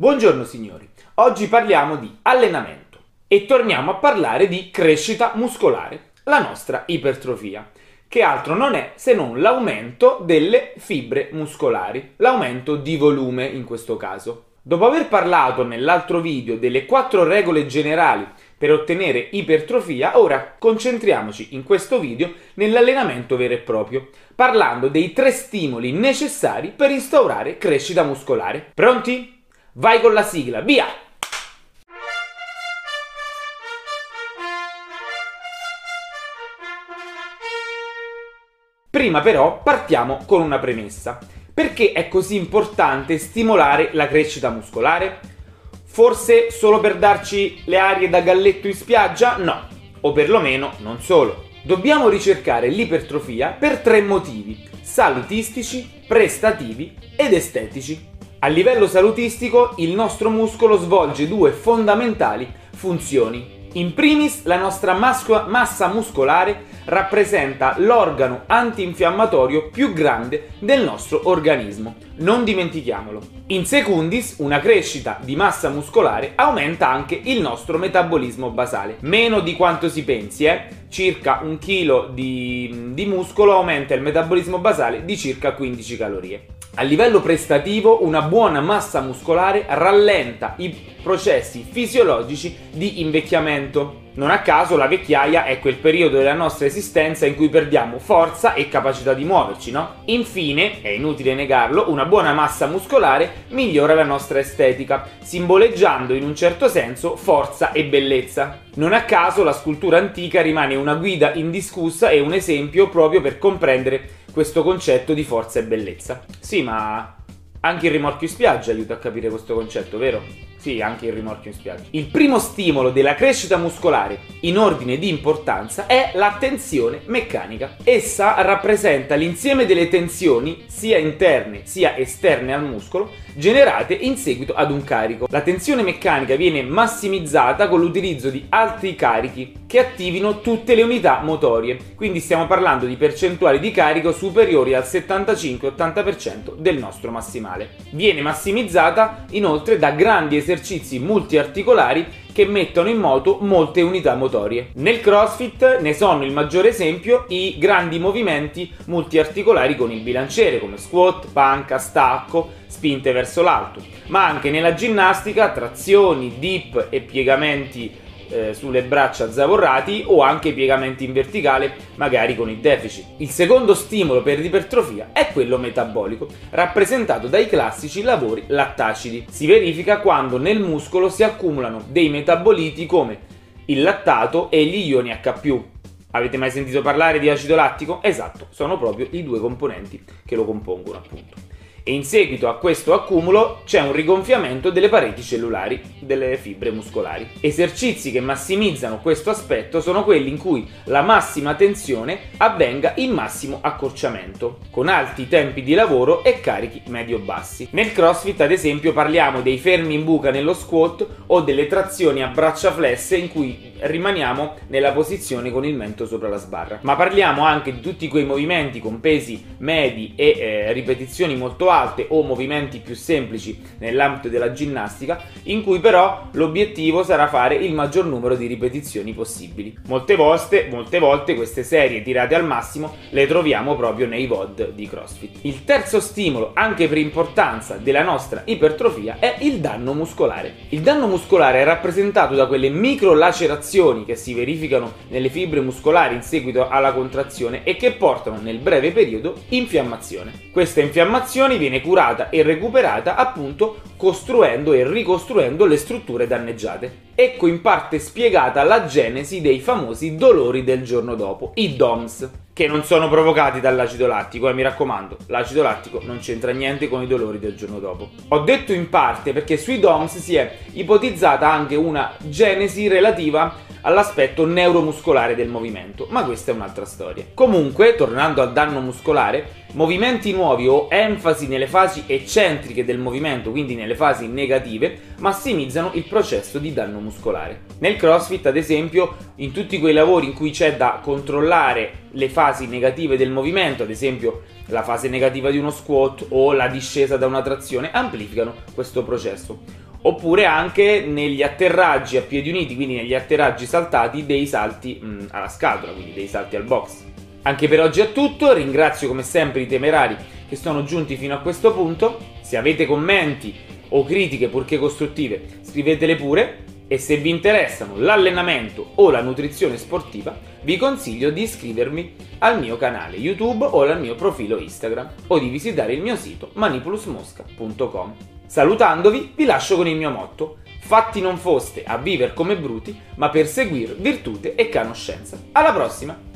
Buongiorno signori, oggi parliamo di allenamento e torniamo a parlare di crescita muscolare, la nostra ipertrofia, che altro non è se non l'aumento delle fibre muscolari, l'aumento di volume in questo caso. Dopo aver parlato nell'altro video delle quattro regole generali per ottenere ipertrofia, ora concentriamoci in questo video nell'allenamento vero e proprio, parlando dei tre stimoli necessari per instaurare crescita muscolare. Pronti? Vai con la sigla, via! Prima però partiamo con una premessa. Perché è così importante stimolare la crescita muscolare? Forse solo per darci le arie da galletto in spiaggia? No, o perlomeno non solo. Dobbiamo ricercare l'ipertrofia per tre motivi, salutistici, prestativi ed estetici. A livello salutistico il nostro muscolo svolge due fondamentali funzioni. In primis la nostra massa muscolare rappresenta l'organo antinfiammatorio più grande del nostro organismo. Non dimentichiamolo. In secundis, una crescita di massa muscolare aumenta anche il nostro metabolismo basale. Meno di quanto si pensi, eh? Circa un chilo di, di muscolo aumenta il metabolismo basale di circa 15 calorie. A livello prestativo, una buona massa muscolare rallenta i processi fisiologici di invecchiamento. Non a caso la vecchiaia è quel periodo della nostra esistenza in cui perdiamo forza e capacità di muoverci, no? Infine, è inutile negarlo, una buona massa muscolare migliora la nostra estetica, simboleggiando in un certo senso forza e bellezza. Non a caso la scultura antica rimane una guida indiscussa e un esempio proprio per comprendere questo concetto di forza e bellezza. Sì, ma anche il rimorchio in spiaggia aiuta a capire questo concetto, vero? Sì, anche il rimorchio in spiaggia. Il primo stimolo della crescita muscolare in ordine di importanza è la tensione meccanica. Essa rappresenta l'insieme delle tensioni, sia interne sia esterne al muscolo, generate in seguito ad un carico. La tensione meccanica viene massimizzata con l'utilizzo di altri carichi che attivino tutte le unità motorie. Quindi stiamo parlando di percentuali di carico superiori al 75-80% del nostro massimale. Viene massimizzata inoltre da grandi esercizi multiarticolari che mettono in moto molte unità motorie. Nel CrossFit ne sono il maggiore esempio i grandi movimenti multiarticolari con il bilanciere come squat, panca, stacco, spinte verso l'alto, ma anche nella ginnastica trazioni, dip e piegamenti eh, sulle braccia zavorrati o anche piegamenti in verticale, magari con il deficit. Il secondo stimolo per l'ipertrofia è quello metabolico, rappresentato dai classici lavori lattacidi. Si verifica quando nel muscolo si accumulano dei metaboliti come il lattato e gli ioni H+. Avete mai sentito parlare di acido lattico? Esatto, sono proprio i due componenti che lo compongono, appunto e in seguito a questo accumulo c'è un rigonfiamento delle pareti cellulari, delle fibre muscolari. Esercizi che massimizzano questo aspetto sono quelli in cui la massima tensione avvenga in massimo accorciamento, con alti tempi di lavoro e carichi medio-bassi. Nel CrossFit, ad esempio, parliamo dei fermi in buca nello squat o delle trazioni a braccia flesse in cui rimaniamo nella posizione con il mento sopra la sbarra. Ma parliamo anche di tutti quei movimenti con pesi medi e eh, ripetizioni molto alte o movimenti più semplici nell'ambito della ginnastica, in cui però l'obiettivo sarà fare il maggior numero di ripetizioni possibili. Molte volte, molte volte queste serie tirate al massimo le troviamo proprio nei VOD di CrossFit. Il terzo stimolo, anche per importanza, della nostra ipertrofia è il danno muscolare. Il danno muscolare è rappresentato da quelle micro lacerazioni che si verificano nelle fibre muscolari in seguito alla contrazione e che portano nel breve periodo infiammazione. Questa infiammazione viene curata e recuperata appunto costruendo e ricostruendo le strutture danneggiate. Ecco in parte spiegata la genesi dei famosi dolori del giorno dopo, i DOMS, che non sono provocati dall'acido lattico, e eh, mi raccomando, l'acido lattico non c'entra niente con i dolori del giorno dopo. Ho detto in parte perché sui DOMS si è ipotizzata anche una genesi relativa all'aspetto neuromuscolare del movimento, ma questa è un'altra storia. Comunque, tornando al danno muscolare, movimenti nuovi o enfasi nelle fasi eccentriche del movimento, quindi nelle fasi negative, massimizzano il processo di danno muscolare. Nel CrossFit, ad esempio, in tutti quei lavori in cui c'è da controllare le fasi negative del movimento, ad esempio la fase negativa di uno squat o la discesa da una trazione, amplificano questo processo oppure anche negli atterraggi a piedi uniti, quindi negli atterraggi saltati dei salti mh, alla scatola, quindi dei salti al box. Anche per oggi è tutto, ringrazio come sempre i temerari che sono giunti fino a questo punto. Se avete commenti o critiche purché costruttive, scrivetele pure e se vi interessano l'allenamento o la nutrizione sportiva, vi consiglio di iscrivermi al mio canale YouTube o al mio profilo Instagram o di visitare il mio sito manipulusmosca.com. Salutandovi, vi lascio con il mio motto: fatti non foste a vivere come bruti, ma per seguire virtute e conoscenza. Alla prossima!